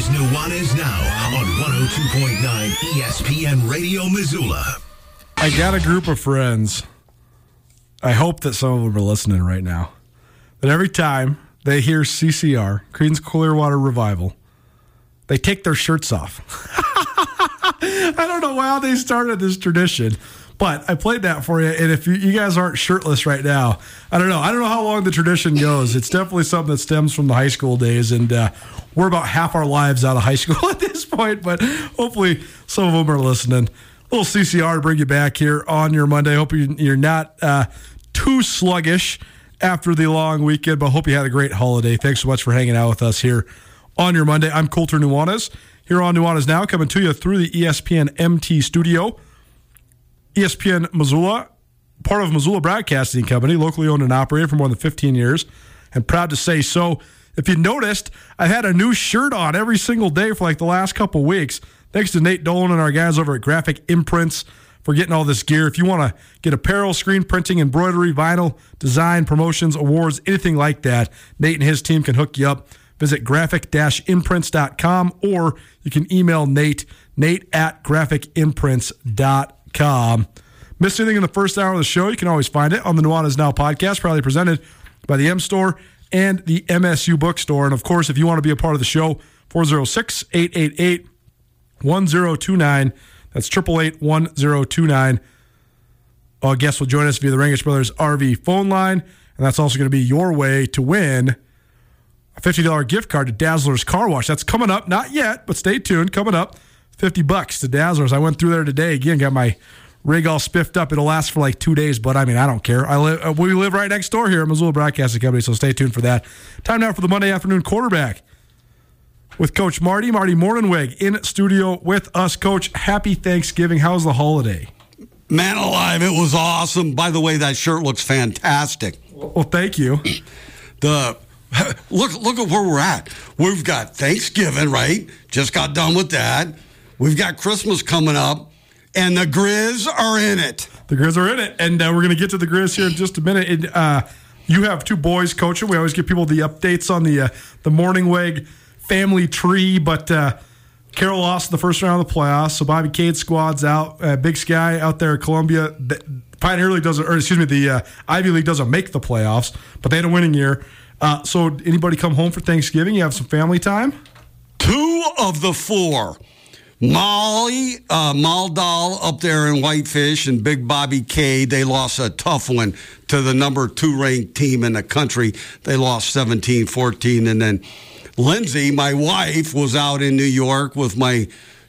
This is Nuanez Now on 102.9 ESPN Radio Missoula. I got a group of friends. I hope that some of them are listening right now. That every time they hear CCR, Creedence Clearwater Revival, they take their shirts off. I don't know how they started this tradition, but I played that for you. And if you, you, guys aren't shirtless right now, I don't know. I don't know how long the tradition goes. It's definitely something that stems from the high school days, and uh, we're about half our lives out of high school at this point. But hopefully, some of them are listening. A little CCR to bring you back here on your Monday. Hope you're not uh, too sluggish after the long weekend, but hope you had a great holiday. Thanks so much for hanging out with us here on your Monday. I'm Colter Nuanez here on Nuanez Now, coming to you through the ESPN MT studio. ESPN Missoula, part of Missoula Broadcasting Company, locally owned and operated for more than 15 years, and proud to say so. If you noticed, I've had a new shirt on every single day for like the last couple weeks. Thanks to Nate Dolan and our guys over at Graphic Imprints for getting all this gear. If you want to get apparel, screen printing, embroidery, vinyl, design, promotions, awards, anything like that, Nate and his team can hook you up. Visit graphic-imprints.com or you can email Nate, nate at graphicimprints.com com. Missed anything in the first hour of the show? You can always find it on the Nuanez Now podcast, proudly presented by the M Store and the MSU Bookstore. And of course, if you want to be a part of the show, 406 888 1029. That's 888 1029. Our guest will join us via the Rangitsch Brothers RV phone line. And that's also going to be your way to win a $50 gift card to Dazzler's Car Wash. That's coming up, not yet, but stay tuned. Coming up 50 bucks to Dazzlers. I went through there today again, got my rig all spiffed up. It'll last for like two days, but I mean, I don't care. I live, uh, we live right next door here at Missoula Broadcasting Company, so stay tuned for that. Time now for the Monday afternoon quarterback with Coach Marty, Marty Mornhinweg in studio with us. Coach, happy Thanksgiving. How's the holiday? Man alive, it was awesome. By the way, that shirt looks fantastic. Well, thank you. The look look at where we're at. We've got Thanksgiving, right? Just got done with that. We've got Christmas coming up, and the Grizz are in it. The Grizz are in it, and uh, we're going to get to the Grizz here in just a minute. And, uh, you have two boys coaching. We always give people the updates on the uh, the Mornhinweg family tree, but uh, Carroll lost in the first round of the playoffs, so Bobby Cade's squad's out. Uh, Big Sky out there at Columbia. The, Pioneer League doesn't, or excuse me, the uh, Ivy League doesn't make the playoffs, but they had a winning year. Uh, so, anybody come home for Thanksgiving? You have some family time? Two of the four Molly, uh, Maldal up there in Whitefish and Big Bobby K, they lost a tough one to the number two ranked team in the country. They lost 17 14. And then Lindsay, my wife, was out in New York with my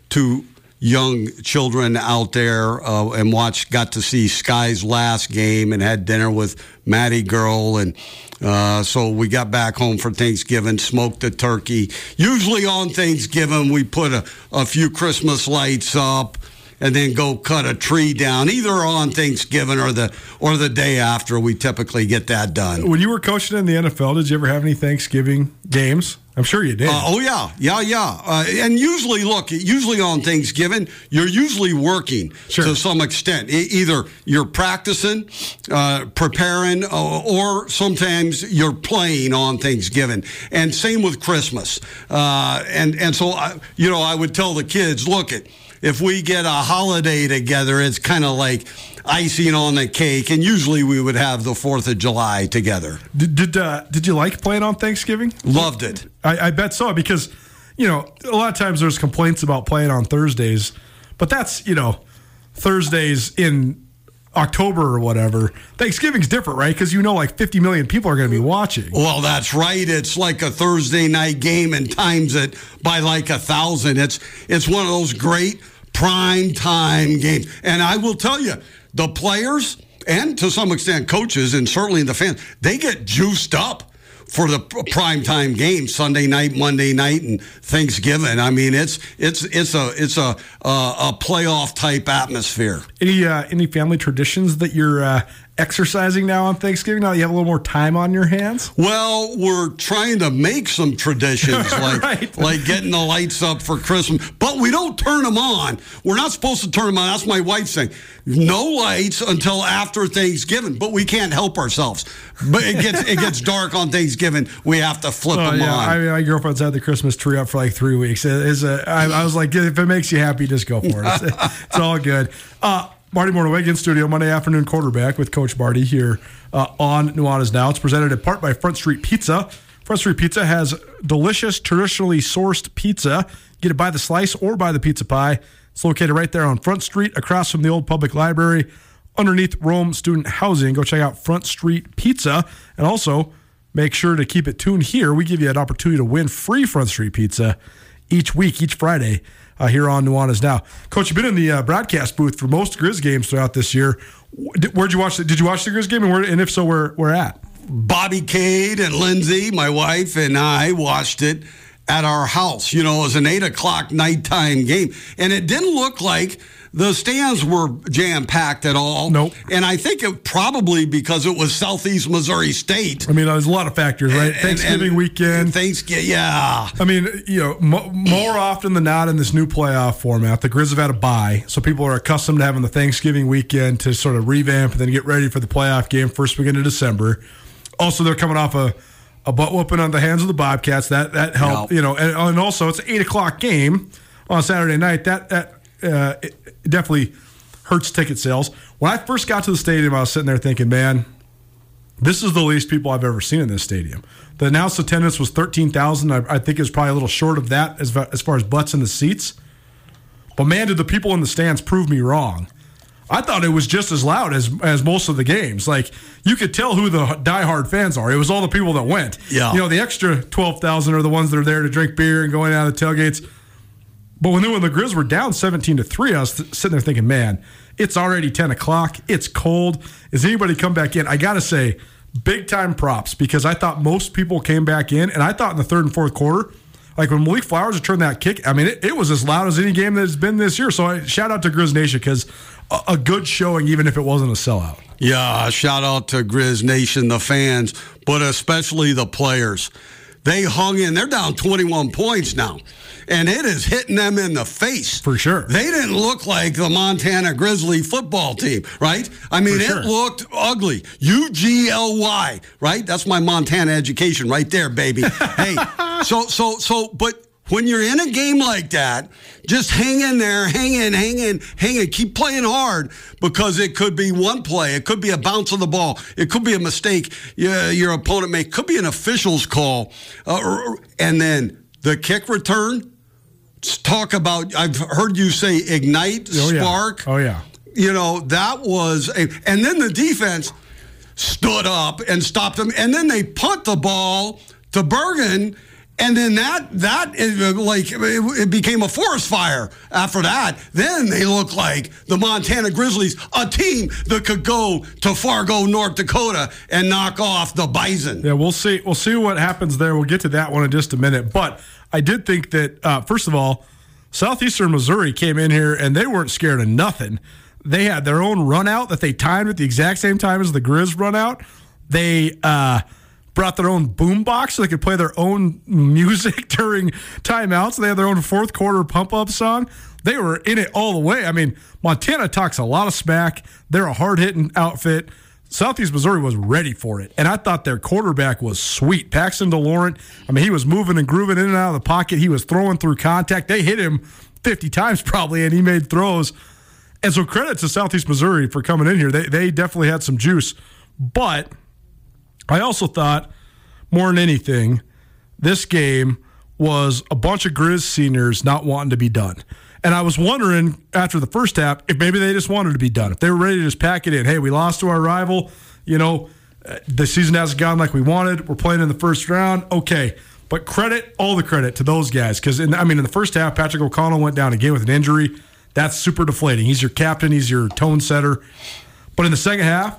two young children out there uh, and watched, got to see Sky's last game and had dinner with Maddie Girl and uh, so we got back home for Thanksgiving, smoked a turkey. Usually on Thanksgiving, we put a, a few Christmas lights up and then go cut a tree down either on Thanksgiving or the or the day after. We typically get that done. When you were coaching in the NFL, did you ever have any Thanksgiving games? I'm sure you did. Uh, oh yeah, yeah, yeah. Uh, and usually, look, usually on Thanksgiving, you're usually working sure. to some extent. E- either you're practicing, uh, preparing, uh, or sometimes you're playing on Thanksgiving. And same with Christmas. Uh, and and so, I, you know, I would tell the kids, look it if we get a holiday together, it's kind of like icing on the cake. And usually we would have the Fourth of July together. Did did, uh, did you like playing on Thanksgiving? Loved it. I, I bet so because you know a lot of times there's complaints about playing on Thursdays, but that's you know Thursdays in October or whatever. Thanksgiving's different, right? Because you know, like 50 million people are going to be watching. Well, that's right. It's like a Thursday night game and times it by like a thousand. It's it's one of those great prime time games. And I will tell you, the players and to some extent coaches and certainly the fans, they get juiced up for the prime time game Sunday night, Monday night, and Thanksgiving. I mean, it's it's it's a it's a a playoff type atmosphere. Any uh, any family traditions that you're uh, exercising now on Thanksgiving? Now that you have a little more time on your hands. Well, we're trying to make some traditions like right. like getting the lights up for Christmas, but we don't turn them on. We're not supposed to turn them on. That's my wife's thing. No lights until after Thanksgiving, but we can't help ourselves. But it gets it gets dark on Thanksgiving. We have to flip oh, them yeah. on. I mean, my girlfriend's had the Christmas tree up for like three weeks. It is a, I, I was like, if it makes you happy, just go for it. It's, it's all good. Uh, Marty Mornhinweg in studio Monday afternoon quarterback with Coach Marty here uh, on Nuanez Now. It's presented in part by Front Street Pizza. Front Street Pizza has delicious, traditionally sourced pizza. Get it by the slice or by the pizza pie. It's located right there on Front Street, across from the old public library, underneath Rome Student Housing. Go check out Front Street Pizza. And also, make sure to keep it tuned here. We give you an opportunity to win free Front Street Pizza each week, each Friday uh, here on Nuanez Now. Coach, you've been in the uh, broadcast booth for most Grizz games throughout this year. Where'd you watch? The, did you watch the Grizz game, and, where, and if so, where where at? Bobby Cade and Lindsay, my wife, and I watched it at our house. You know, it was an eight o'clock nighttime game, and it didn't look like the stands were jam packed at all. Nope. And I think it probably because it was Southeast Missouri State. I mean, there's a lot of factors, right? And, Thanksgiving and weekend. Thanksgiving, yeah. I mean, you know, more often than not in this new playoff format, the Grizz have had a bye, so people are accustomed to having the Thanksgiving weekend to sort of revamp and then get ready for the playoff game first weekend of December. Also, they're coming off a a butt whooping on the hands of the Bobcats. That that helped, you know, and, and also it's an eight o'clock game on Saturday night. That that uh, it, it definitely hurts ticket sales. When I first got to the stadium, I was sitting there thinking, man, this is the least people I've ever seen in this stadium. The announced attendance was 13,000. I, I think it was probably a little short of that as, as far as butts in the seats. But man, did the people in the stands prove me wrong. I thought it was just as loud as as most of the games. Like you could tell who the diehard fans are. It was all the people that went. Yeah. You know, the extra twelve thousand are the ones that are there to drink beer and going out of the tailgates. But when, when the Grizz were down 17 to 3, I was th- sitting there thinking, man, it's already 10 o'clock. It's cold. Is anybody come back in? I got to say, big time props because I thought most people came back in. And I thought in the third and fourth quarter, like when Malik Flowers returned that kick, I mean, it, it was as loud as any game that has been this year. So I, shout out to Grizz Nation because a, good showing, even if it wasn't a sellout. Yeah, shout out to Grizz Nation, the fans, but especially the players. They hung in. They're down 21 points now and it is hitting them in the face. For sure. They didn't look like the Montana Grizzly football team, right? I mean, sure. it looked ugly. U G L Y, right? That's my Montana education right there, baby. hey, so, so, so, but when you're in a game like that, just hang in there, hang in, hang in, hang in, keep playing hard because it could be one play, it could be a bounce of the ball, it could be a mistake your opponent made, could be an official's call, uh, and then the kick return. Talk about I've heard you say ignite, oh, spark. Yeah. Oh yeah. You know, that was a and then the defense stood up and stopped them. And then they punt the ball to Bergen and then that that is like it became a forest fire after that. Then they look like the Montana Grizzlies, a team that could go to Fargo, North Dakota, and knock off the Bison. Yeah, we'll see. We'll see what happens there. We'll get to that one in just a minute. But I did think that, uh, first of all, Southeastern Missouri came in here and they weren't scared of nothing. They had their own run out that they timed at the exact same time as the Grizz run out. They uh, brought their own boom box so they could play their own music during timeouts. They had their own fourth quarter pump up song. They were in it all the way. I mean, Montana talks a lot of smack. They're a hard hitting outfit. Southeast Missouri was ready for it. And I thought their quarterback was sweet. Paxton DeLaurent, I mean, he was moving and grooving in and out of the pocket. He was throwing through contact. They hit him 50 times probably, and he made throws. And so credit to Southeast Missouri for coming in here. They, they definitely had some juice. But I also thought, more than anything, this game was a bunch of Grizz seniors not wanting to be done. And I was wondering after the first half if maybe they just wanted to be done. If they were ready to just pack it in. Hey, we lost to our rival. You know, uh, the season hasn't gone like we wanted. We're playing in the first round. Okay. But credit, all the credit to those guys. Because, I mean, in the first half, Patrick O'Connell went down again with an injury. That's super deflating. He's your captain, he's your tone setter. But in the second half,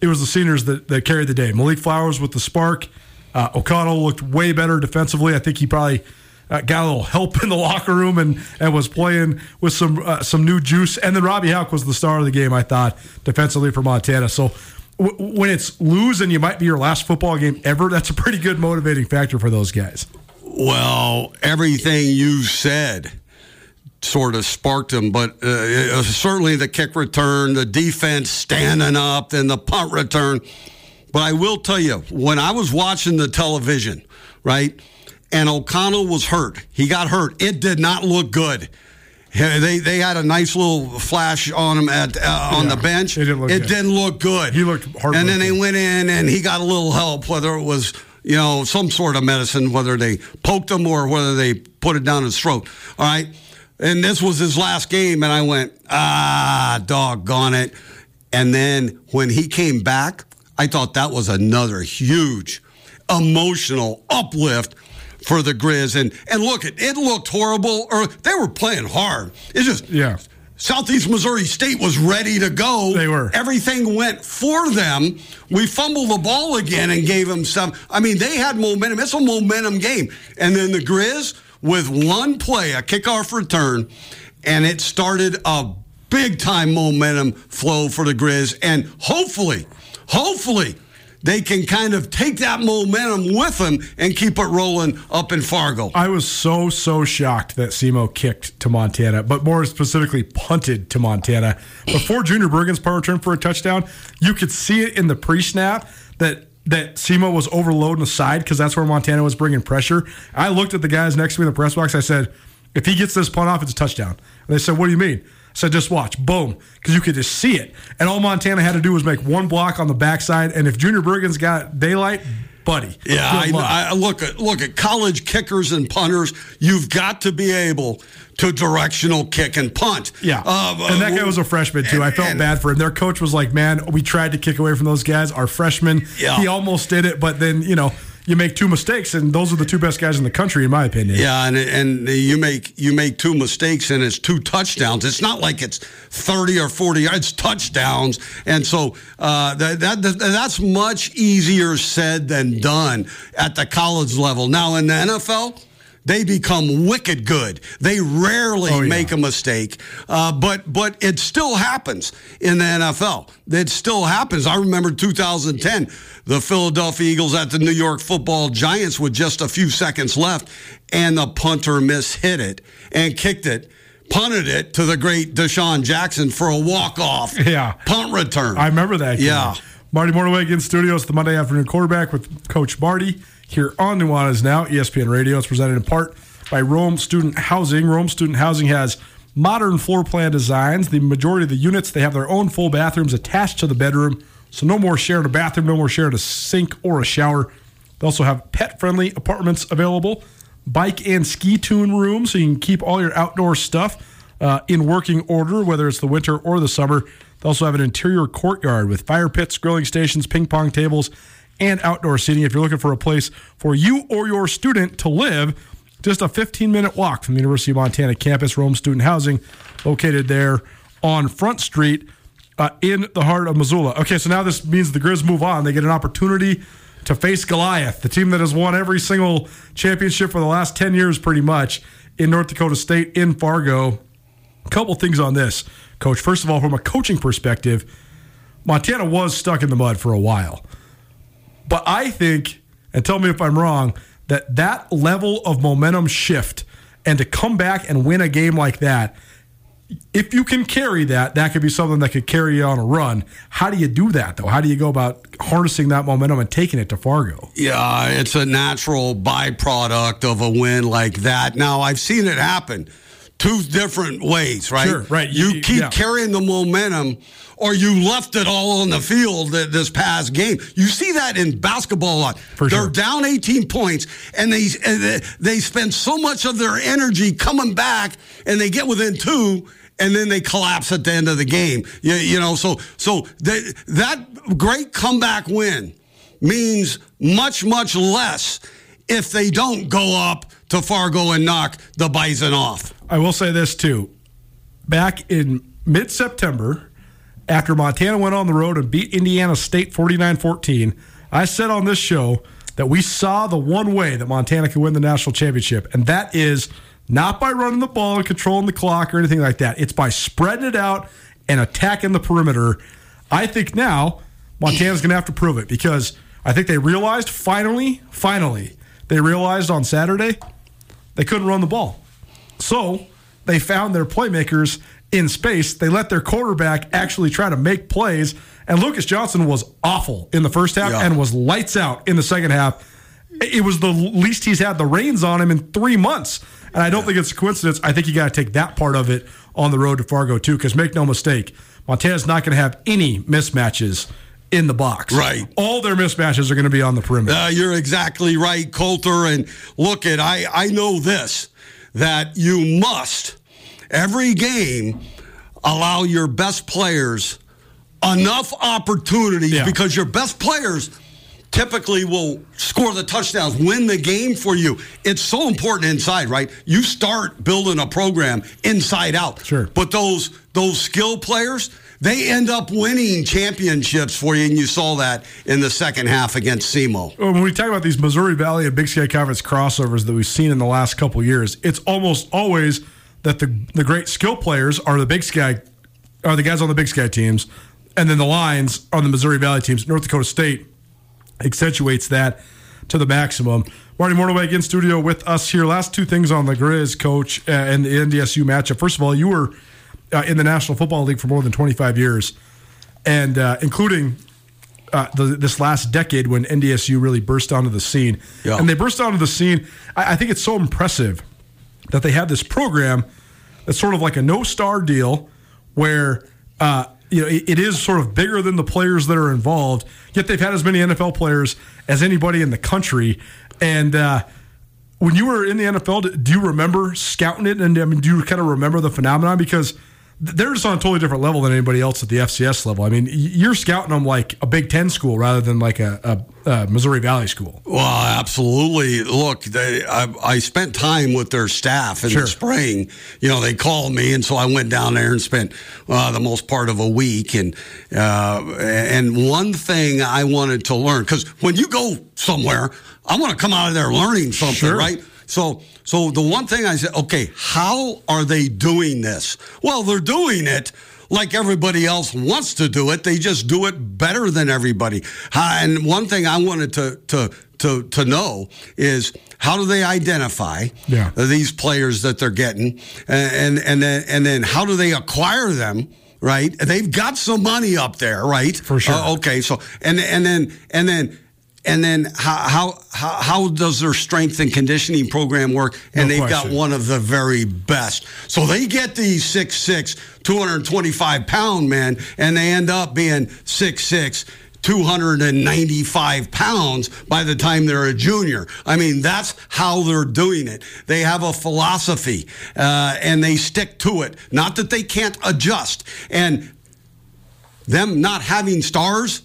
it was the seniors that, that carried the day. Malik Flowers with the spark. Uh, O'Connell looked way better defensively. I think he probably uh, got a little help in the locker room and, and was playing with some uh, some new juice. And then Robby Hauck was the star of the game, I thought, defensively for Montana. So w- when it's lose and you might be your last football game ever, that's a pretty good motivating factor for those guys. Well, everything you said sort of sparked them, but uh, certainly the kick return, the defense standing up, and the punt return. But I will tell you, when I was watching the television, right, and O'Connell was hurt, he got hurt. It did not look good. They they had a nice little flash on him at uh, on Yeah, the bench. it didn't look it good. didn't look good. He looked hard. And then they went in and he got a little help, whether it was you know some sort of medicine, whether they poked him or whether they put it down his throat. All right. And this was his last game, and I went, ah, doggone it. And then when he came back, I thought that was another huge emotional uplift for the Grizz. And and look, it, it looked horrible, or they were playing hard. It's just Yeah. Southeast Missouri State was ready to go. They were. Everything went for them. We fumbled the ball again and gave them some. I mean, they had momentum. It's a momentum game. And then the Grizz, with one play, a kickoff return, and it started a big time momentum flow for the Grizz. And hopefully, hopefully, they can kind of take that momentum with them and keep it rolling up in Fargo. I was so so shocked that SEMO kicked to Montana, but more specifically punted to Montana before Junior Bergen's power return for a touchdown. You could see it in the pre-snap that that SEMO was overloading the side because that's where Montana was bringing pressure. I looked at the guys next to me in the press box. I said, "If he gets this punt off, it's a touchdown." And they said, "What do you mean?" I said, "Just watch, boom," because you could just see it. And all Montana had to do was make one block on the backside. And if Junior Bergen's got daylight, buddy, Yeah, I. I look at look at college kickers and punters. You've got to be able to directional kick and punt. Yeah, Uh, and that guy was a freshman too. I felt and- bad for him. Their coach was like, "Man, we tried to kick away from those guys. Our freshman, Yeah. he almost did it, but then you know you make two mistakes, and those are the two best guys in the country, in my opinion." Yeah, and and you make you make two mistakes and it's two touchdowns. It's not like it's thirty or forty. It's touchdowns, and so uh, that, that that's much easier said than done at the college level. Now in the NFL. They become wicked good. They rarely Oh, yeah. make a mistake, uh, but but it still happens in the NFL. It still happens. I remember 2010, the Philadelphia Eagles at the New York Football Giants with just a few seconds left, and the punter mishit it and kicked it, punted it to the great DeSean Jackson for a walk off. Yeah. punt return. I remember that. game. Yeah. Marty Mornhinweg in studios, the Monday afternoon quarterback with Coach Marty here on Nuanez Now, ESPN Radio. It's presented in part by Rome Student Housing. Rome Student Housing has modern floor plan designs. The majority of the units, they have their own full bathrooms attached to the bedroom. So no more sharing a bathroom, no more sharing a sink or a shower. They also have pet-friendly apartments available, bike and ski tune rooms, so you can keep all your outdoor stuff uh, in working order, whether it's the winter or the summer. They also have an interior courtyard with fire pits, grilling stations, ping pong tables, and outdoor seating. If you're looking for a place for you or your student to live, just a 15 minute walk from the University of Montana campus, Rome Student Housing, located there on Front Street uh, in the heart of Missoula. Okay, so now this means the Grizz move on. They get an opportunity to face Goliath, the team that has won every single championship for the last 10 years, pretty much, in North Dakota State, in Fargo. A couple things on this, Coach. First of all, from a coaching perspective, Montana was stuck in the mud for a while. But I think, and tell me if I'm wrong, that that level of momentum shift and to come back and win a game like that, if you can carry that, that could be something that could carry you on a run. How do you do that, though? How do you go about harnessing that momentum and taking it to Fargo? Yeah, it's a natural byproduct of a win like that. Now, I've seen it happen two different ways, right? Sure, right. You, You- keep yeah. carrying the momentum, or you left it all on the field this past game. You see that in basketball a lot. For They're sure. down 18 points, and they they spend so much of their energy coming back, and they get within two. And then they collapse at the end of the game. You, you know, so so they, that great comeback win means much, much less if they don't go up to Fargo and knock the Bison off. I will say this too. Back in mid September, after Montana went on the road and beat Indiana State 49 14, I said on this show that we saw the one way that Montana could win the national championship, and that is not by running the ball and controlling the clock or anything like that. It's by spreading it out and attacking the perimeter. I think now Montana's going to have to prove it because I think they realized finally, finally, they realized on Saturday they couldn't run the ball. So they found their playmakers in space. They let their quarterback actually try to make plays. And Lucas Johnson was awful in the first half Yeah. and was lights out in the second half. It was the least he's had the reins on him in three months. And I don't think it's a coincidence. I think you got to take that part of it on the road to Fargo, too, because make no mistake, Montana's not going to have any mismatches in the box. Right. All their mismatches are going to be on the perimeter. Uh, you're exactly right, Colter. And look at I I know this that you must every game allow your best players enough opportunities Yeah. because your best players typically will score the touchdowns, win the game for you. It's so important inside, right? You start building a program inside out. Sure. But those those skill players, they end up winning championships for you, and you saw that in the second half against SEMO. when we talk about these Missouri Valley and Big Sky Conference crossovers that we've seen in the last couple years, it's almost always that the the great skill players are the Big Sky, are the guys on the Big Sky teams, and then the lines on the Missouri Valley teams. North Dakota State accentuates that to the maximum. Marty Mornhinweg in studio with us here. Last two things on the Grizz, coach, uh, and the NDSU matchup. First of all, you were uh, in the National Football League for more than 25 years, and uh, including uh, the, this last decade when NDSU really burst onto the scene. Yeah. And they burst onto the scene. I, I think it's so impressive that they have this program that's sort of like a no star deal where uh, you know it, is sort of bigger than the players that are involved. Yet they've had as many NFL players as anybody in the country. And uh, when you were in the NFL, do you remember scouting it? And I mean, do you kind of remember the phenomenon because? They're just on a totally different level than anybody else at the FCS level. I mean, you're scouting them like a Big Ten school rather than like a, a, a Missouri Valley school. Well, absolutely. Look, they, I, I spent time with their staff in Sure. the spring. You know, they called me, and so I went down there and spent uh, the most part of a week. And uh, and one thing I wanted to learn because when you go somewhere, I want to come out of there learning something, Sure. right? So, so the one thing I said, okay, how are they doing this? Well, they're doing it like everybody else wants to do it. They just do it better than everybody. And one thing I wanted to to to to know is how do they identify Yeah. these players that they're getting, and and then and then how do they acquire them? Right, they've got some money up there, right? For sure. Uh, okay, so and and then and then. And then how, how how does their strength and conditioning program work? And No they've question. got one of the very best. So they get these 6'6", 225 pound men, and they end up being 6'6", 295 pounds by the time they're a junior. I mean, that's how they're doing it. They have a philosophy, uh, and they stick to it. Not that they can't adjust. And them not having stars,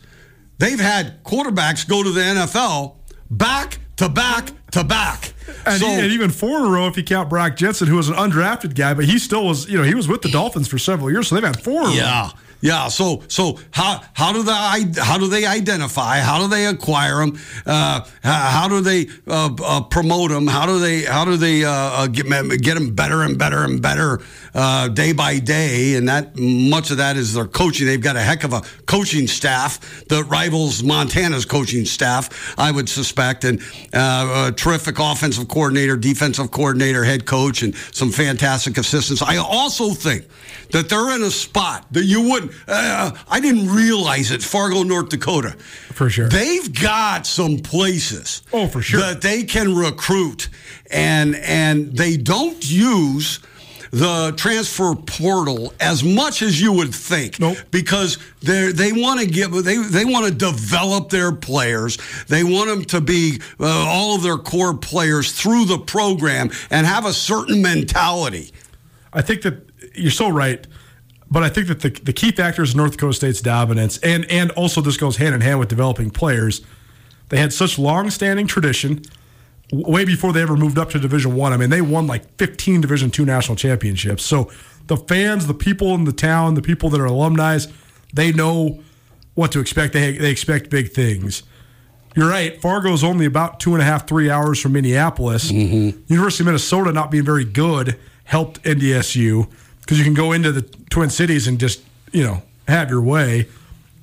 they've had quarterbacks go to the NFL back to back to back. And, so, and even four in a row if you count Brock Jensen, who was an undrafted guy, but he still was, you know, he was with the Dolphins for several years, so they've had four. in a row. Yeah. Yeah, so so how how do they how do they identify? How do they acquire them? Uh, how, how do they uh, uh, promote them? How do they how do they uh, uh, get get them better and better and better uh, day by day? And that much of that is their coaching. They've got a heck of a coaching staff that rivals Montana's coaching staff, I would suspect, and uh, a terrific offensive coordinator, defensive coordinator, head coach, and some fantastic assistants. I also think that they're in a spot that you wouldn't. Uh, I didn't realize it. Fargo, North Dakota, For sure. They've got some places. Oh, for sure. that they can recruit, and and they don't use the transfer portal as much as you would think. Nope. Because they they want to give they they want to develop their players. They want them to be uh, all of their core players through the program and have a certain mentality. I think that you're so right. But I think that the, the key factor is North Dakota State's dominance, and, and also this goes hand in hand with developing players, they had such long-standing tradition w- way before they ever moved up to Division One. I. I mean, they won like 15 Division Two national championships. So the fans, the people in the town, the people that are alumni, they know what to expect. They they expect big things. you're right. Fargo's only about two and a half, three hours from Minneapolis. Mm-hmm. University of Minnesota not being very good helped NDSU because you can go into the Twin Cities and just you know have your way.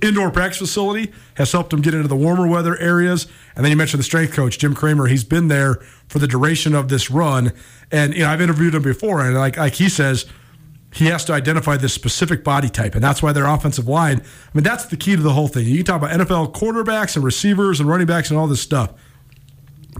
Indoor practice facility has helped them get into the warmer weather areas. And then you mentioned the strength coach Jim Kramer. He's been there for the duration of this run, and you know I've interviewed him before, and like like he says he has to identify this specific body type, and that's why their offensive line. I mean, that's the key to the whole thing. You talk about NFL quarterbacks and receivers and running backs and all this stuff.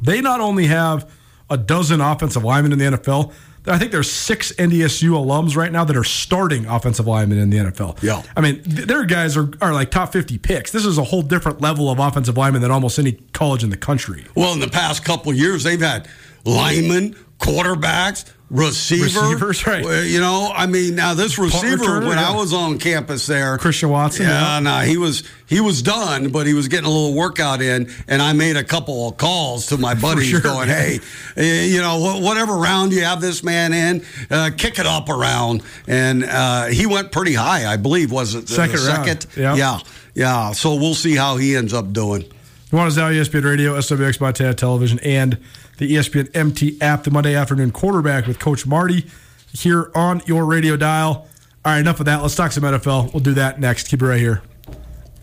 They not only have a dozen offensive linemen in the NFL. I think there's six NDSU alums right now that are starting offensive linemen in the NFL. Yeah. I mean, th- their guys are, are like top 50 picks. This is a whole different level of offensive lineman than almost any college in the country. Well, in the past couple of years, they've had linemen, quarterbacks, receiver. Receivers, right. You know, I mean, now this receiver, returner, when yeah. I was on campus there, Christian Watson, Yeah, yeah. no, he was he was done, but he was getting a little workout in, and I made a couple of calls to my buddies, sure, going, "Hey, eh, you know, whatever round you have this man in, uh, kick it up around." And uh, he went pretty high, I believe. Was it Second round, second? yeah. yeah, yeah. So we'll see how he ends up doing. You want us now ESPN Radio, SWX Montana Television, and the ESPN MT app, the Monday afternoon quarterback with Coach Marty here on your radio dial. All right, enough of that. Let's talk some NFL. We'll do that next. Keep it right here.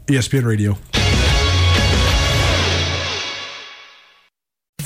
ESPN Radio.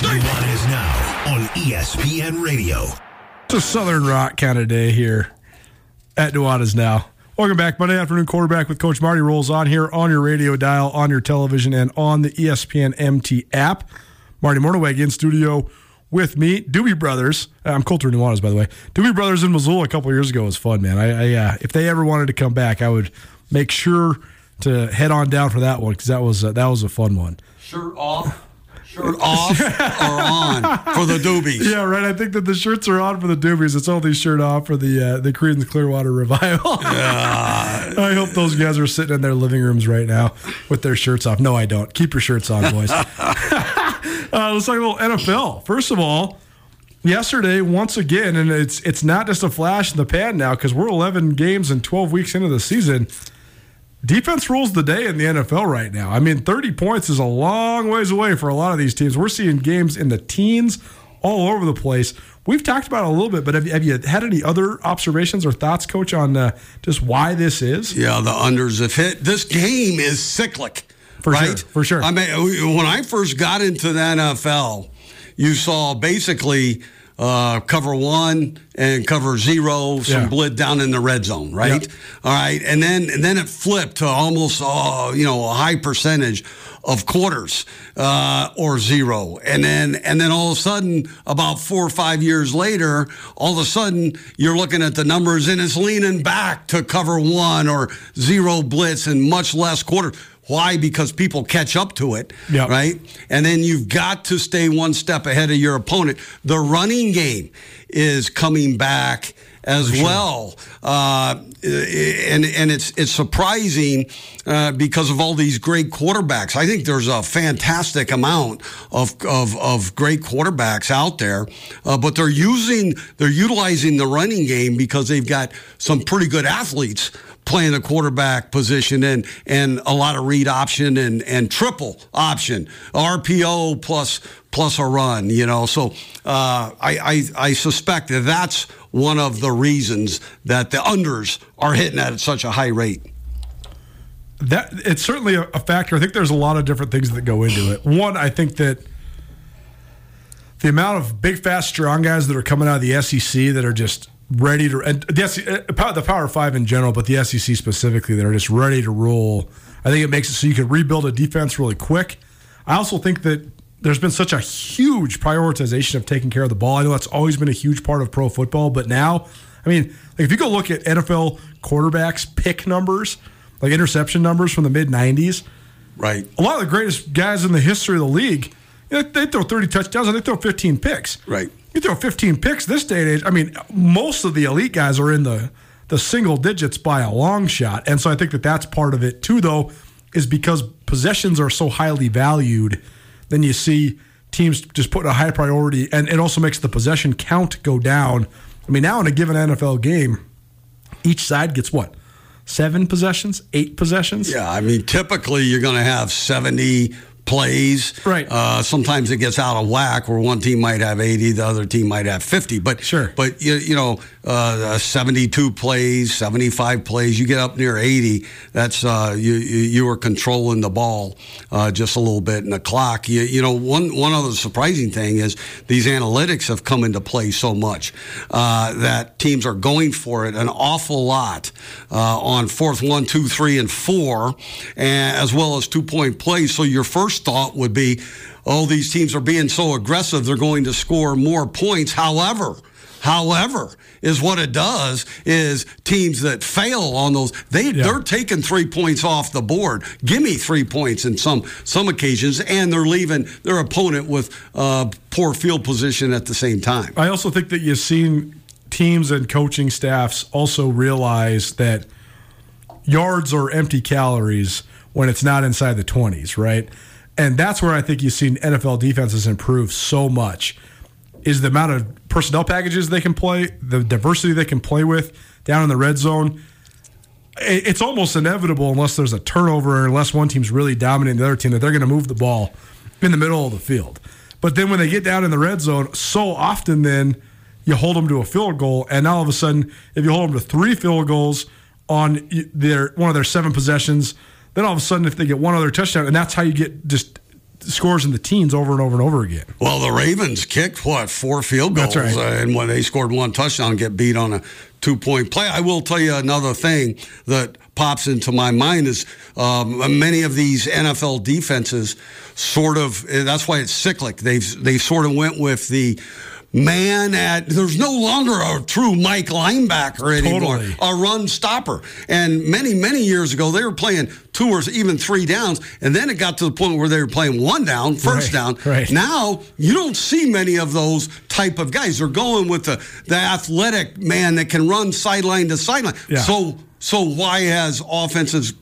Nuanez now on ESPN Radio. It's a Southern Rock kind of day here at Nuanez now. Welcome back. Monday afternoon quarterback with Coach Marty rolls on here on your radio dial, on your television, and on the ESPN MT app. Marty Mornhinweg in studio with me. Doobie Brothers. I'm Colter Nuanez, by the way. Doobie Brothers in Missoula a couple years ago was fun, man. I, I uh, if they ever wanted to come back, I would make sure to head on down for that one because that was uh, that was a fun one. Shirt off, shirt off, or on for the doobies. Yeah, right. I think that the shirts are on for the Doobies. It's only shirt off for the uh, the Creedence Clearwater Revival. I hope those guys are sitting in their living rooms right now with their shirts off. No, I don't. Keep your shirts on, boys. uh, let's talk a little NFL. First of all, yesterday once again, and it's it's not just a flash in the pan now because we're 11 games and 12 weeks into the season. Defense rules the day in the NFL right now. I mean, 30 points is a long ways away for a lot of these teams. We're seeing games in the teens all over the place. We've talked about it a little bit, but have you, have you had any other observations or thoughts, Coach, on uh, just why this is? Yeah, the unders have hit. This game is cyclic. For sure, for sure. I mean, when I first got into the NFL, you saw basically uh, cover one and cover zero, some Yeah. blitz down in the red zone, right? Yep. All right, and then and then it flipped to almost uh, you know a high percentage of quarters uh, or zero, and then and then all of a sudden, about four or five years later, all of a sudden you're looking at the numbers and it's leaning back to cover one or zero blitz and much less quarter. Why? Because people catch up to it, Yep. right? And then you've got to stay one step ahead of your opponent. The running game is coming back as well, uh, and and it's it's surprising uh, because of all these great quarterbacks. I think there's a fantastic amount of of, of great quarterbacks out there, uh, but they're using they're utilizing the running game because they've got some pretty good athletes playing the quarterback position and and a lot of read option and and triple option RPO plus plus a run you know so uh, I, I I suspect that that's one of the reasons that the unders are hitting at such a high rate. That it's certainly a, a factor. I think there's a lot of different things that go into it. One, I think that the amount of big, fast, strong guys that are coming out of the SEC that are just ready to, and uh, the Power Five in general, but the SEC specifically, they're just ready to roll. I think it makes it so you can rebuild a defense really quick. I also think that there's been such a huge prioritization of taking care of the ball. I know that's always been a huge part of pro football, but now, I mean, like if you go look at NFL quarterbacks pick numbers, like interception numbers from the mid '90s. Right. A lot of the greatest guys in the history of the league, you know, they throw 30 touchdowns and they throw 15 picks. Right. You throw 15 picks this day and age. I mean, most of the elite guys are in the the single digits by a long shot, and so I think that that's part of it too. Though, is because possessions are so highly valued, then you see teams just put a high priority, and it also makes the possession count go down. I mean, now in a given NFL game, each side gets what seven possessions, eight possessions. Yeah, I mean, typically you're going to have 70 plays. Right. Uh, sometimes it gets out of whack where one team might have 80, the other team might have 50. But Sure. But you, you know, uh, 72 plays, 75 plays, you get up near 80. That's uh, you, you are controlling the ball uh, just a little bit, in the clock. You, you know, one one other surprising thing is these analytics have come into play so much uh, that teams are going for it an awful lot uh, on fourth one, two, three, and four, and as well as two point plays. So your first thought would be, oh, these teams are being so aggressive, they're going to score more points. However, However, is what it does is teams that fail on those they Yeah. they're taking three points off the board. Give me three points in some some occasions, and they're leaving their opponent with uh, poor field position at the same time. I also think that you've seen teams and coaching staffs also realize that yards are empty calories when it's not inside the 20s, right? And that's where I think you've seen NFL defenses improve so much is the amount of personnel packages they can play, the diversity they can play with down in the red zone. It's almost inevitable unless there's a turnover or unless one team's really dominating the other team that they're going to move the ball in the middle of the field. But then when they get down in the red zone, so often then you hold them to a field goal, and now all of a sudden, if you hold them to three field goals on their one of their seven possessions, then all of a sudden, if they get one other touchdown, and that's how you get just scores in the teens over and over and over again. Well, the Ravens kicked what four field goals, That's right. uh, and when they scored one touchdown, get beat on a two point play. I will tell you another thing that pops into my mind is um, many of these NFL defenses sort of. That's why it's cyclic. They've they sort of went with the. Man, at there's no longer a true Mike linebacker anymore, Totally. a run stopper. And many, many years ago, they were playing two or even three downs, and then it got to the point where they were playing one down, first Right, down. right. Now you don't see many of those type of guys. They're going with the the athletic man that can run sideline to sideline. Yeah. So so why has offenses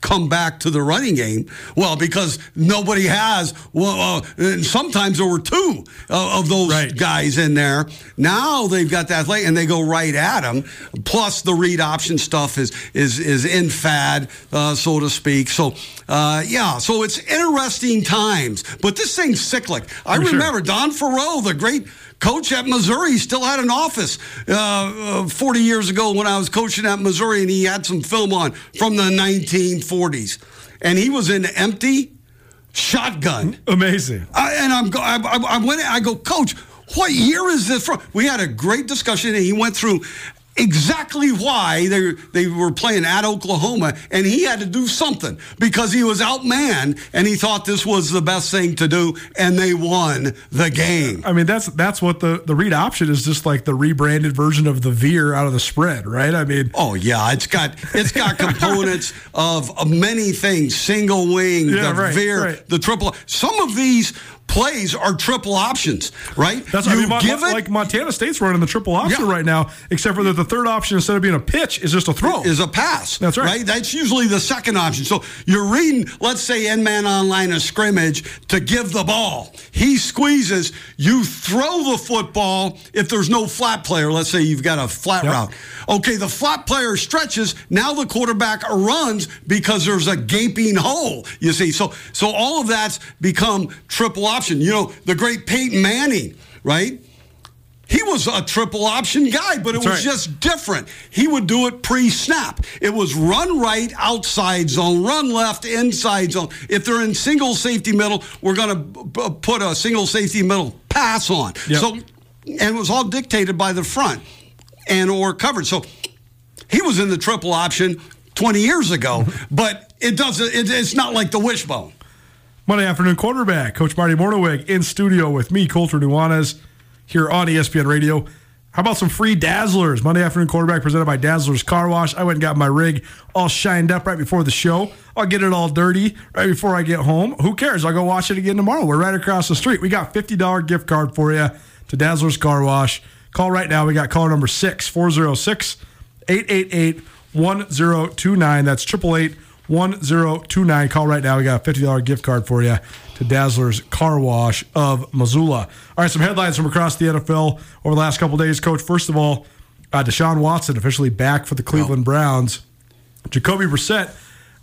come back to the running game? Well, because nobody has. Well, uh, sometimes there were two uh, of those Right. guys in there. Now they've got that late, and they go right at them. Plus, the read option stuff is is is in fad, uh, so to speak. So, uh, yeah. So it's interesting times, but this thing's cyclic. I For sure. remember Don Faurot, the great coach at Missouri, still had an office uh, uh, 40 years ago when I was coaching at Missouri, and he had some film on from the 1940s, and he was in empty shotgun. Amazing. I, and I'm go, I, I, I went. I go, Coach. What year is this from? We had a great discussion, and he went through exactly why they they were playing at Oklahoma, and he had to do something because he was outmanned, and he thought this was the best thing to do, and they won the game. I mean, that's that's what the the read option is just like the rebranded version of the veer out of the spread, right? I mean, Oh yeah, it's got it's got components of, of many things: single wing, Yeah, the right, veer, right. the triple. Some of these plays are triple options, right? That's you I mean, Mon- it like Montana State's running the triple option Yeah. right now, except for that the third option instead of being a pitch is just a throw. is a pass. That's right. That's usually the second option. So you're reading, let's say, end man on line of scrimmage to give the ball. He squeezes. You throw the football if there's no flat player. Let's say you've got a flat Yep. route. Okay, the flat player stretches. Now the quarterback runs because there's a gaping hole. You see, so so all of that's become triple option. You know, the great Peyton Manning, right? He was a triple option guy, but it That's was right. just different. He would do it pre snap. It was run right, outside zone, run left, inside zone. If they're in single safety middle, we're going to put a single safety middle pass on. Yep. So, and it was all dictated by the front and or covered. So he was in the triple option 20 years ago, but it doesn't, it, it's not like the wishbone. Monday afternoon quarterback, Coach Marty Mornhinweg in studio with me, Colter Nuanez, here on ESPN Radio. How about some free Dazzlers? Monday afternoon quarterback presented by Dazzlers Car Wash. I went and got my rig all shined up right before the show. I'll get it all dirty right before I get home. Who cares? I'll go wash it again tomorrow. We're right across the street. We got $50 gift card for you to Dazzlers Car Wash. Call right now. We got caller number 6 406 888 1029. That's 888 1029. Call right now. We got a $50 gift card for you to Dazzler's Car Wash of Missoula. All right, some headlines from across the NFL over the last couple days, Coach. First of all, uh, Deshaun Watson officially back for the Cleveland Browns. Jacoby Brissett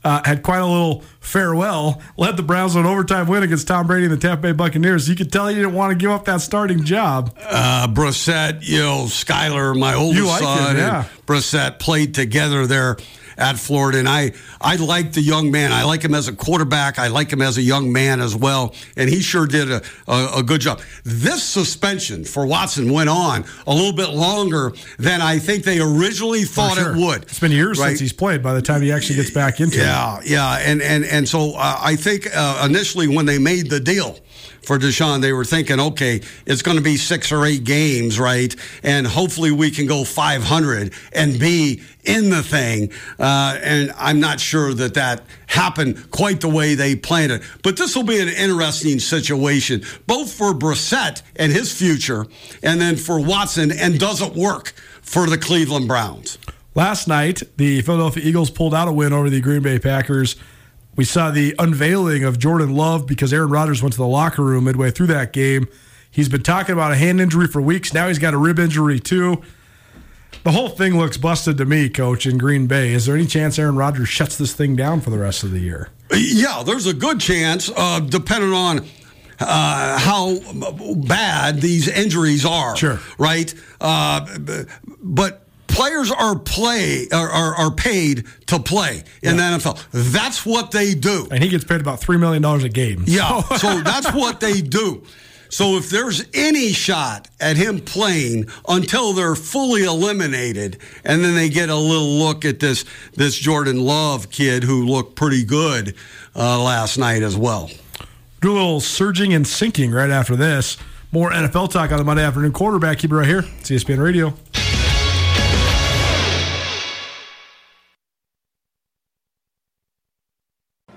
uh, had quite a little farewell, led the Browns on an overtime win against Tom Brady and the Tampa Bay Buccaneers. You could tell he didn't want to give up that starting job. Uh, Brissett, you know, Skyler, my oldest like son, him, yeah. and Brissett played together there at Florida, and I I like the young man. I like him as a quarterback. I like him as a young man as well, and he sure did a, a, a good job. This suspension for Watson went on a little bit longer than I think they originally thought sure. it would. It's been years right? since he's played by the time he actually gets back into it. Yeah, yeah, and and and so uh, I think uh, initially when they made the deal for Deshaun, they were thinking, okay, it's going to be six or eight games, right? And hopefully we can go 500 and be in the thing. Uh, and I'm not sure that that happened quite the way they planned it. But this will be an interesting situation, both for Brissett and his future, and then for Watson, and does it work for the Cleveland Browns? Last night, the Philadelphia Eagles pulled out a win over the Green Bay Packers. We saw the unveiling of Jordan Love because Aaron Rodgers went to the locker room midway through that game. He's been talking about a hand injury for weeks. Now he's got a rib injury too. The whole thing looks busted to me, coach, in Green Bay. Is there any chance Aaron Rodgers shuts this thing down for the rest of the year? Yeah, there's a good chance, uh, depending on uh, how bad these injuries are. Sure. Right. Uh, but players are play are, are, are paid to play in Yeah. the NFL. That's what they do. And he gets paid about $3 million a game. Yeah. so that's what they do. So if there's any shot at him playing until they're fully eliminated, and then they get a little look at this this Jordan Love kid who looked pretty good uh, last night as well. Do a little surging and sinking right after this. More NFL talk on the Monday afternoon quarterback. Keep it right here. ESPN Radio.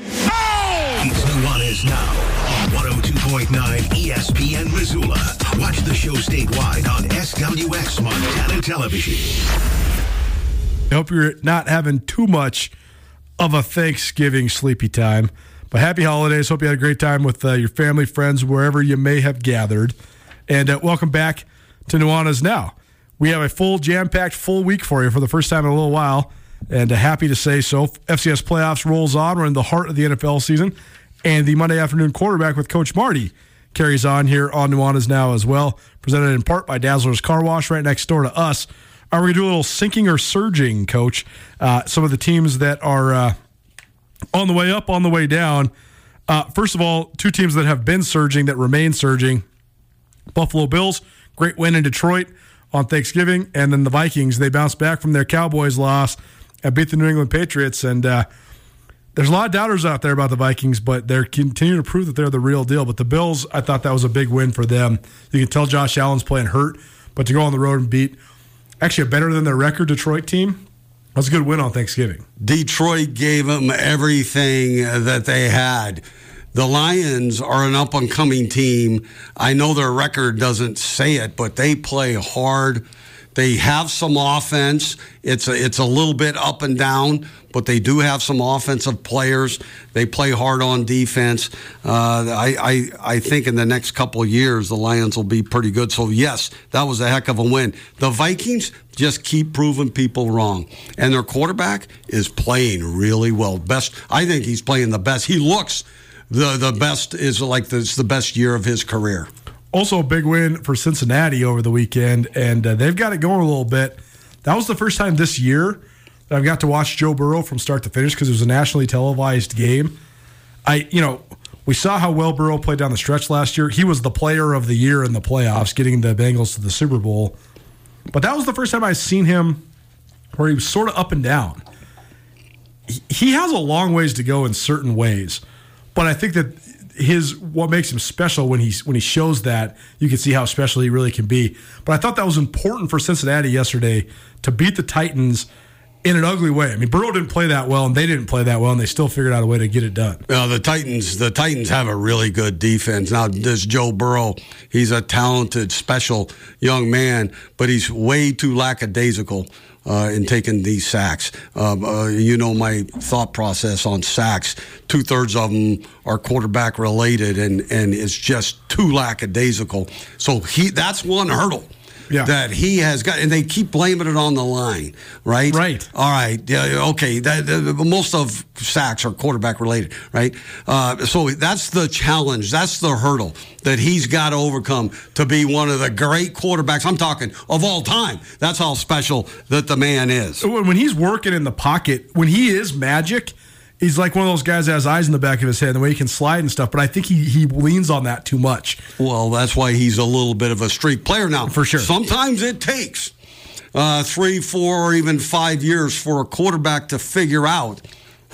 It's Nuanez now on 102.9 ESPN Missoula. Watch the show statewide on SWX Montana Television. I hope you're not having too much of a Thanksgiving sleepy time. But happy holidays. Hope you had a great time with uh, your family, friends, wherever you may have gathered. And uh, welcome back to Nuanez Now. We have a full, jam packed, full week for you for the first time in a little while. And uh, happy to say so. FCS playoffs rolls on. We're in the heart of the NFL season. And the Monday afternoon quarterback with Coach Marty carries on here on Nuanez Now as well. Presented in part by Dazzler's Car Wash right next door to us. Are we going to do a little sinking or surging, Coach? Uh, some of the teams that are uh, on the way up, on the way down. Uh, first of all, two teams that have been surging, that remain surging. Buffalo Bills, great win in Detroit on Thanksgiving. And then the Vikings, they bounced back from their Cowboys loss and beat the New England Patriots. And uh, there's a lot of doubters out there about the Vikings, but they're continuing to prove that they're the real deal. But the Bills, I thought that was a big win for them. You can tell Josh Allen's playing hurt, but to go on the road and beat actually a better than their record Detroit team, that's a good win on Thanksgiving. Detroit gave them everything that they had. The Lions are an up and coming team. I know their record doesn't say it, but they play hard. They have some offense. It's a, it's a little bit up and down, but they do have some offensive players. They play hard on defense. Uh, I, I I think in the next couple of years the Lions will be pretty good. So yes, that was a heck of a win. The Vikings just keep proving people wrong, and their quarterback is playing really well. Best, I think he's playing the best. He looks the the best is like this the best year of his career. Also a big win for Cincinnati over the weekend, and uh, they've got it going a little bit. That was the first time this year that I've got to watch Joe Burrow from start to finish because it was a nationally televised game. I, you know, we saw how well Burrow played down the stretch last year. He was the player of the year in the playoffs, getting the Bengals to the Super Bowl. But that was the first time I've seen him where he was sort of up and down. He has a long ways to go in certain ways, but I think that his what makes him special when he's when he shows that you can see how special he really can be. But I thought that was important for Cincinnati yesterday to beat the Titans in an ugly way. I mean, Burrow didn't play that well, and they didn't play that well, and they still figured out a way to get it done. Well, the Titans, the Titans have a really good defense. Now, this Joe Burrow, he's a talented, special young man, but he's way too lackadaisical. Uh, in taking these sacks. Um, uh, you know my thought process on sacks. Two thirds of them are quarterback related, and and it's just too lackadaisical. So he that's one hurdle yeah. that he has got, and they keep blaming it on the line, right? Right. All right. Yeah. Okay. That, that, most of sacks are quarterback related, right? Uh, so that's the challenge. That's the hurdle that he's got to overcome to be one of the great quarterbacks. I'm talking of all time. That's how special that the man is. When he's working in the pocket, when he is magic he's like one of those guys that has eyes in the back of his head, the way he can slide and stuff. But I think he he leans on that too much. Well, that's why he's a little bit of a streak player now. For sure. Sometimes it takes uh, three, four, or even five years for a quarterback to figure out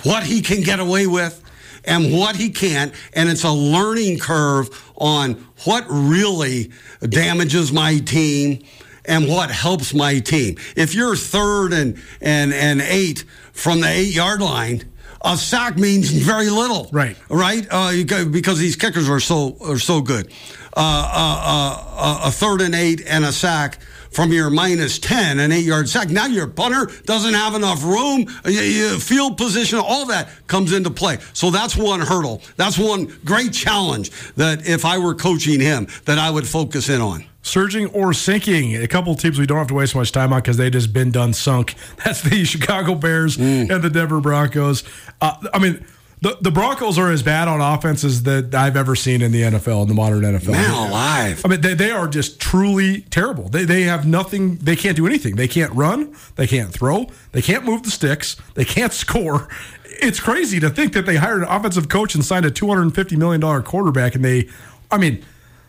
what he can get away with and what he can't. And it's a learning curve on what really damages my team and what helps my team. If you're third and and and eight from the eight yard line a sack means very little. Right. Right. Uh, because these kickers are so are so good. Uh, uh, uh, a third and eight and a sack from your minus 10, an eight yard sack. Now your punter doesn't have enough room, field position, all that comes into play. So that's one hurdle. That's one great challenge that if I were coaching him, that I would focus in on surging or sinking. A couple teams we don't have to waste much time on because they just been done sunk. That's the Chicago Bears mm. and the Denver Broncos. Uh, I mean. The, the Broncos are as bad on offense as that I've ever seen in the NFL, in the modern NFL. Man alive. I mean, they, they are just truly terrible. They, they have nothing, they can't do anything. They can't run, they can't throw, they can't move the sticks, they can't score. It's crazy to think that they hired an offensive coach and signed a $250 million quarterback, and they, I mean,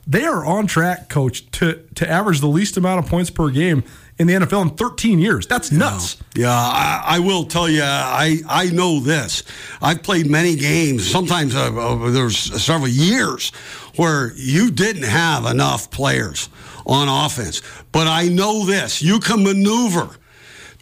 they are on track, coach, to to average the least amount of points per game in the NFL in 13 years. That's nuts. Yeah, yeah I, I, will tell you, I I know this. I've played many games. Sometimes uh, uh, there's several years where you didn't have enough players on offense, but I know this: you can maneuver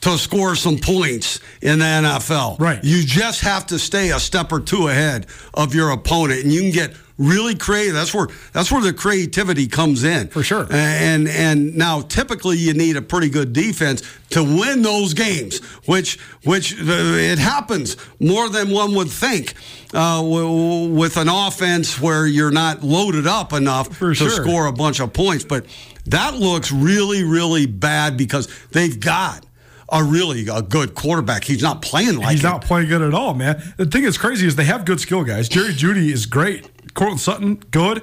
to score some points in the NFL. Right. You just have to stay a step or two ahead of your opponent, and you can get really creative. That's where that's where the creativity comes in for sure. And and now typically you need a pretty good defense to win those games, which which uh, it happens more than one would think uh, with an offense where you're not loaded up enough for to sure. score a bunch of points. But that looks really really bad because they've got a really a good quarterback. He's not playing like he's it. not playing good at all, man. The thing that's crazy is they have good skill guys. Jerry Jeudy is great. Courtland Sutton, good.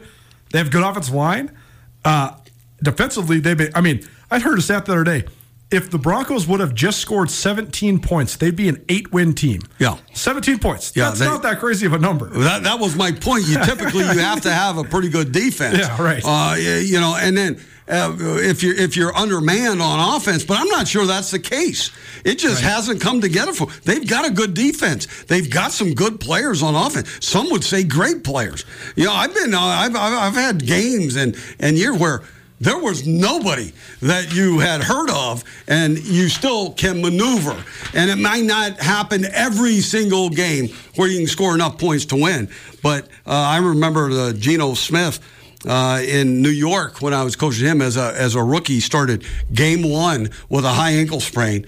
They have good offensive line. Uh, defensively, they've been. I mean, I heard a stat the other day. If the Broncos would have just scored 17 points, they'd be an eight-win team. Yeah, 17 points. Yeah, that's they, not that crazy of a number. That, that was my point. You typically you have to have a pretty good defense. Yeah, right. Uh, you know, and then uh, if you're if you're undermanned on offense, but I'm not sure that's the case. It just right. hasn't come together for. They've got a good defense. They've got some good players on offense. Some would say great players. You know, I've been uh, I've, I've I've had games and and years where there was nobody that you had heard of, and you still can maneuver. And it might not happen every single game where you can score enough points to win. But uh, I remember the Geno Smith uh, in New York when I was coaching him as a as a rookie. Started game one with a high ankle sprain,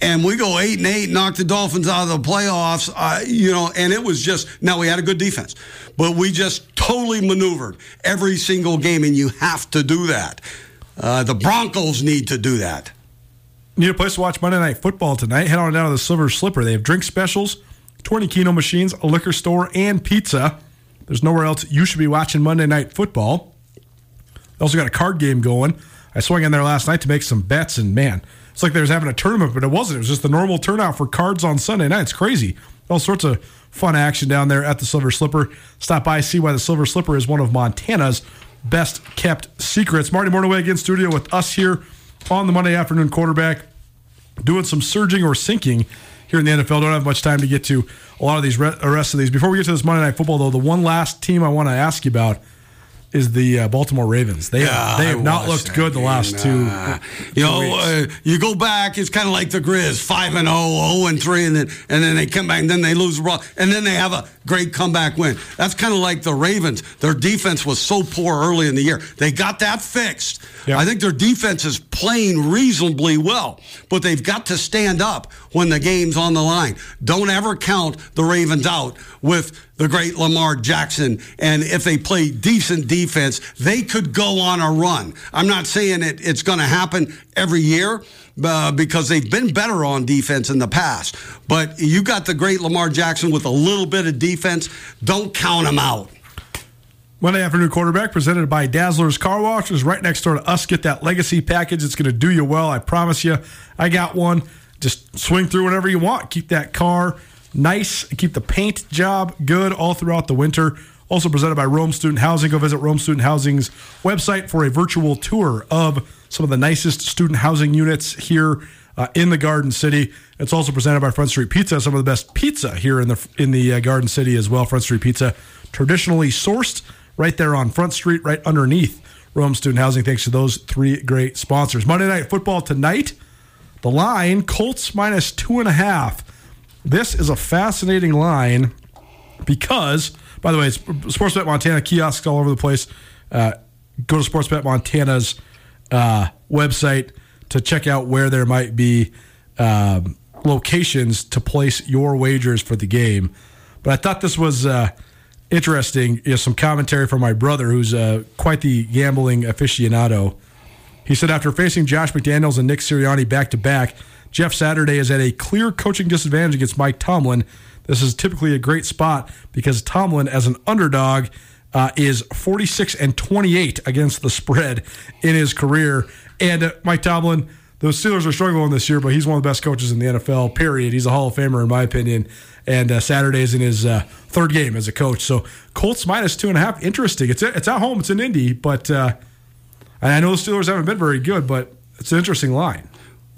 and we go eight and eight, knock the Dolphins out of the playoffs. Uh, you know, and it was just now we had a good defense, but we just totally maneuvered every single game, and you have to do that. Uh, the Broncos need to do that. Need a place to watch Monday Night Football tonight? Head on down to the Silver Slipper. They have drink specials, 20 Keno machines, a liquor store, and pizza. There's nowhere else you should be watching Monday Night Football. They also got a card game going. I swung in there last night to make some bets, and man, it's like they was having a tournament, but it wasn't. It was just the normal turnout for cards on Sunday night. It's crazy. All sorts of fun action down there at the Silver Slipper. Stop by, see why the Silver Slipper is one of Montana's best kept secrets. Marty Mornhinweg in studio with us here on the Monday afternoon quarterback, doing some surging or sinking here in the NFL. Don't have much time to get to a lot of these rest of these. Before we get to this Monday Night Football, though, the one last team I want to ask you about is the uh, Baltimore Ravens. They yeah, they have not looked good the last two. Uh, you know, uh, you go back, it's kind of like the Grizz, five and 0, 0 and three, and then and then they come back, and then they lose, and then they have a great comeback win. That's kind of like the Ravens. Their defense was so poor early in the year. They got that fixed. I think their defense is playing reasonably well, but they've got to stand up when the game's on the line. Don't ever count the Ravens out with the great Lamar Jackson. And if they play decent defense, they could go on a run. I'm not saying it, it's going to happen every year. Uh, because they've been better on defense in the past. But you got the great Lamar Jackson with a little bit of defense. Don't count him out. Monday afternoon quarterback presented by Dazzler's Car Wash is right next door to us. Get that legacy package. It's going to do you well. I promise you. I got one. Just swing through whatever you want. Keep that car nice. Keep the paint job good all throughout the winter. Also presented by Rome Student Housing. Go visit Rome Student Housing's website for a virtual tour of some of the nicest student housing units here uh, in the Garden City. It's also presented by Front Street Pizza, some of the best pizza here in the in the uh, Garden City as well. Front Street Pizza, traditionally sourced right there on Front Street, right underneath Rome Student Housing. Thanks to those three great sponsors. Monday Night Football tonight. The line Colts minus two and a half this is a fascinating line because, by the way, it's Sportsbet Montana kiosks all over the place. Uh, go to Sportsbet Montana's uh, website to check out where there might be um, locations to place your wagers for the game. But I thought this was uh, interesting. You know, some commentary from my brother, who's uh, quite the gambling aficionado. He said after facing Josh McDaniels and Nick Sirianni back to back, Jeff Saturday is at a clear coaching disadvantage against Mike Tomlin. This is typically a great spot because Tomlin, as an underdog, uh, is 46 and 28 against the spread in his career. And uh, Mike Tomlin, the Steelers are struggling this year, but he's one of the best coaches in the NFL, period. He's a Hall of Famer, in my opinion. And uh, Saturday is in his uh, third game as a coach. So Colts minus two and a half. Interesting. It's, it's at home, it's in Indy, but uh, I know the Steelers haven't been very good, but it's an interesting line.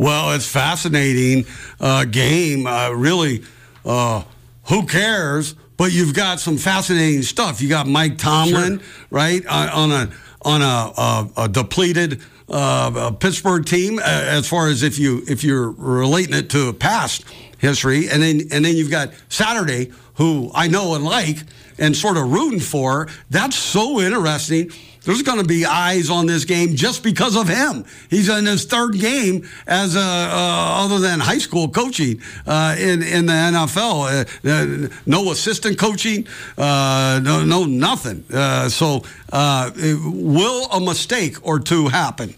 Well, it's fascinating uh, game. Uh, really, uh, who cares? But you've got some fascinating stuff. You got Mike Tomlin, sure. right, uh, on a on a, a, a depleted uh, Pittsburgh team. Uh, as far as if you if you're relating it to past history, and then and then you've got Saturday, who I know and like, and sort of rooting for. That's so interesting there's going to be eyes on this game just because of him. He's in his third game as a, uh, other than high school coaching uh, in in the NFL. Uh, no assistant coaching, uh, no, no nothing. Uh, so, uh, will a mistake or two happen?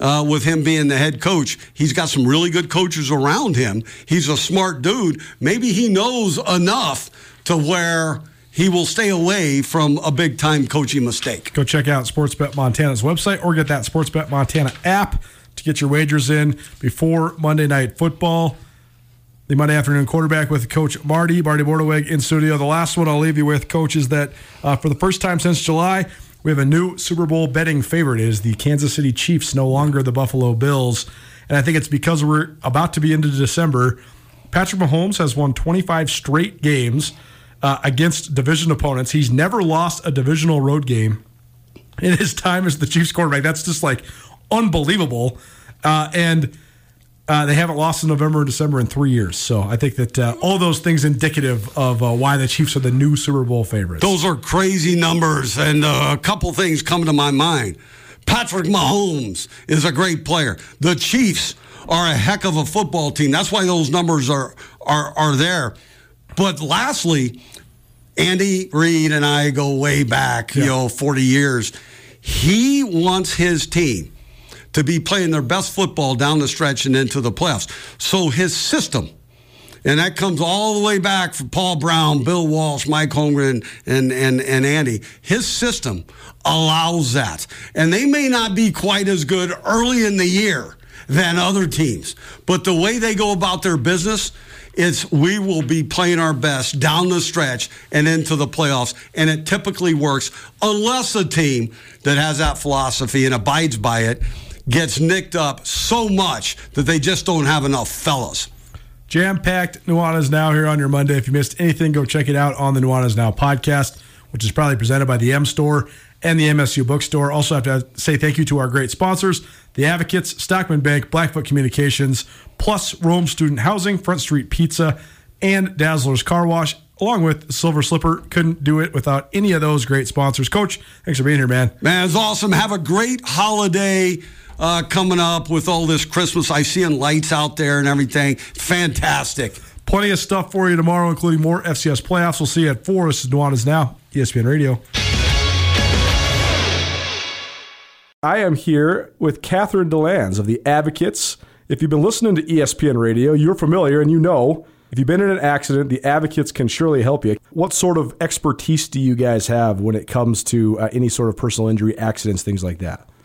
Uh, with him being the head coach. He's got some really good coaches around him. He's a smart dude. Maybe he knows enough to where he will stay away from a big time coaching mistake. Go check out Sportsbet Montana's website or get that Sportsbet Montana app to get your wagers in before Monday Night Football. The Monday afternoon quarterback with Coach Marty, Marty Mornhinweg in studio. The last one I'll leave you with, Coach, is that uh, for the first time since July, we have a new Super Bowl betting favorite. It is the Kansas City Chiefs, no longer the Buffalo Bills. And I think it's because we're about to be into December. Patrick Mahomes has won 25 straight games uh, against division opponents. He's never lost a divisional road game in his time as the Chiefs quarterback. That's just like unbelievable. Uh, and uh, they haven't lost in November and December in three years. So I think that uh, all those things indicative of uh, why the Chiefs are the new Super Bowl favorites. Those are crazy numbers, and uh, a couple things come to my mind. Patrick Mahomes is a great player. The Chiefs are a heck of a football team. That's why those numbers are are are there. But lastly, Andy Reid and I go way back, yeah. you know, 40 years. He wants his team to be playing their best football down the stretch and into the playoffs. So his system And that comes all the way back from Paul Brown, Bill Walsh, Mike Holmgren, and, and, and Andy. His system allows that. And they may not be quite as good early in the year than other teams, but the way they go about their business, it's we will be playing our best down the stretch and into the playoffs. And it typically works unless a team that has that philosophy and abides by it gets nicked up so much that they just don't have enough fellas. Jam packed Nuanez Now here on your Monday. If you missed anything, go check it out on the Nuanez Now podcast, which is proudly presented by the M Store and the MSU Bookstore. Also, have to say thank you to our great sponsors the Advocates, Stockman Bank, Blackfoot Communications, plus Rome Student Housing, Front Street Pizza, and Dazzler's Car Wash, along with Silver Slipper. Couldn't do it without any of those great sponsors. Coach, thanks for being here, man. Man, it's awesome. Have a great holiday uh, coming up with all this Christmas. I see lights out there and everything. Fantastic. Plenty of stuff for you tomorrow, including more FCS playoffs. We'll see you at 4. This is Nuanez Now, ESPN Radio. I am here with Catherine DeLands of the Advocates. If you've been listening to ESPN Radio, you're familiar and you know if you've been in an accident, the Advocates can surely help you. What sort of expertise do you guys have when it comes to uh, any sort of personal injury, accidents, things like that?